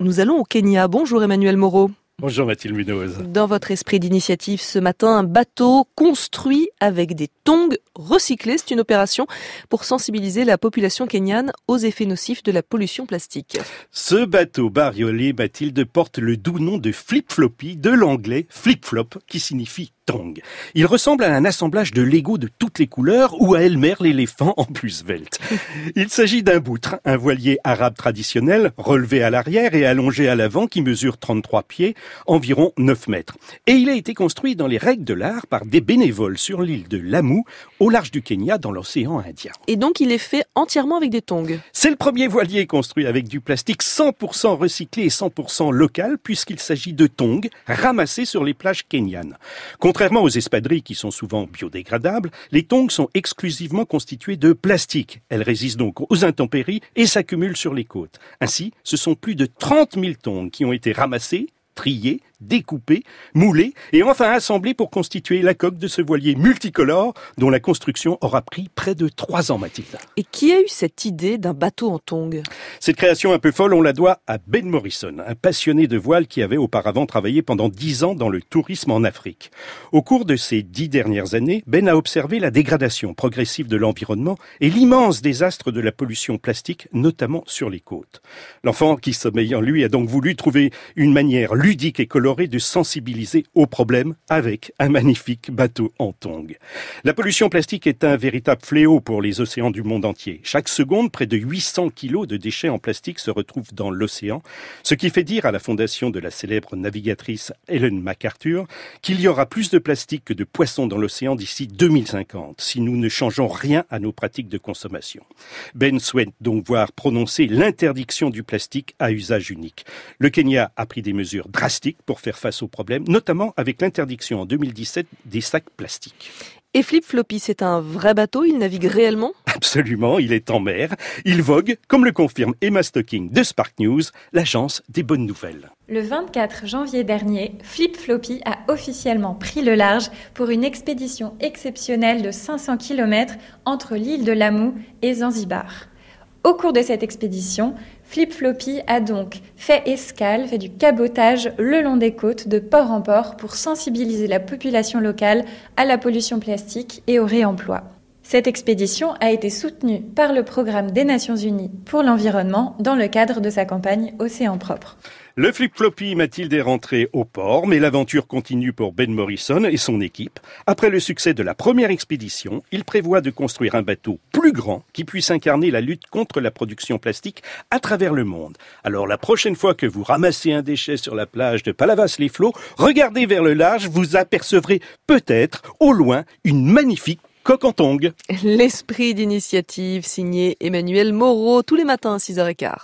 Nous allons au Kenya. Bonjour Emmanuel Moreau. Bonjour Mathilde Munoz. Dans votre esprit d'initiative ce matin, un bateau construit avec des tongs recyclés. C'est une opération pour sensibiliser la population kenyane aux effets nocifs de la pollution plastique. Ce bateau bariolé, Mathilde, porte le doux nom de flip-floppy, de l'anglais flip-flop, qui signifie il ressemble à un assemblage de Lego de toutes les couleurs ou à Elmer l'éléphant en plus svelte. Il s'agit d'un boutre, un voilier arabe traditionnel, relevé à l'arrière et allongé à l'avant qui mesure 33 pieds, environ 9 mètres. Et il a été construit dans les règles de l'art par des bénévoles sur l'île de Lamu, au large du Kenya, dans l'océan Indien. Et donc il est fait entièrement avec des tongs. C'est le premier voilier construit avec du plastique 100% recyclé et 100% local, puisqu'il s'agit de tongs ramassés sur les plages kenyanes. Contrairement aux espadrilles qui sont souvent biodégradables, les tongs sont exclusivement constituées de plastique. Elles résistent donc aux intempéries et s'accumulent sur les côtes. Ainsi, ce sont plus de 30 000 tongs qui ont été ramassés triés, découpés, moulés et enfin assemblés pour constituer la coque de ce voilier multicolore dont la construction aura pris près de trois ans, Mathilde. Et qui a eu cette idée d'un bateau en tongs? Cette création un peu folle, on la doit à Ben Morrison, un passionné de voile qui avait auparavant travaillé pendant dix ans dans le tourisme en Afrique. Au cours de ces dix dernières années, Ben a observé la dégradation progressive de l'environnement et l'immense désastre de la pollution plastique, notamment sur les côtes. L'enfant qui sommeille en lui a donc voulu trouver une manière ludique et colorée de sensibiliser au problème avec un magnifique bateau en tongs. La pollution plastique est un véritable fléau pour les océans du monde entier. Chaque seconde, près de 800 kilos de déchets en plastique se retrouvent dans l'océan, ce qui fait dire à la fondation de la célèbre navigatrice Helen MacArthur qu'il y aura plus de plastique que de poissons dans l'océan d'ici 2050 si nous ne changeons rien à nos pratiques de consommation. Ben souhaite donc voir prononcer l'interdiction du plastique à usage unique. Le Kenya a pris des mesures drastique pour faire face au problème, notamment avec l'interdiction en 2017 des sacs plastiques. Et Flip Floppy, c'est un vrai bateau Il navigue réellement? Absolument, il est en mer. Il vogue, comme le confirme Emma Stocking de Spark News, l'agence des bonnes nouvelles. Le 24 janvier dernier, Flip Floppy a officiellement pris le large pour une expédition exceptionnelle de 500 km entre l'île de Lamu et Zanzibar. Au cours de cette expédition, Flip Floppy a donc fait escale, fait du cabotage le long des côtes de port en port pour sensibiliser la population locale à la pollution plastique et au réemploi. Cette expédition a été soutenue par le programme des Nations Unies pour l'environnement dans le cadre de sa campagne Océan propre. Le flip-floppy Mathilde est rentré au port, mais l'aventure continue pour Ben Morrison et son équipe. Après le succès de la première expédition, il prévoit de construire un bateau plus grand qui puisse incarner la lutte contre la production plastique à travers le monde. Alors la prochaine fois que vous ramassez un déchet sur la plage de Palavas-les-Flots, regardez vers le large, vous apercevrez peut-être au loin une magnifique L'esprit d'initiative signé Emmanuel Moreau tous les matins à 6h15.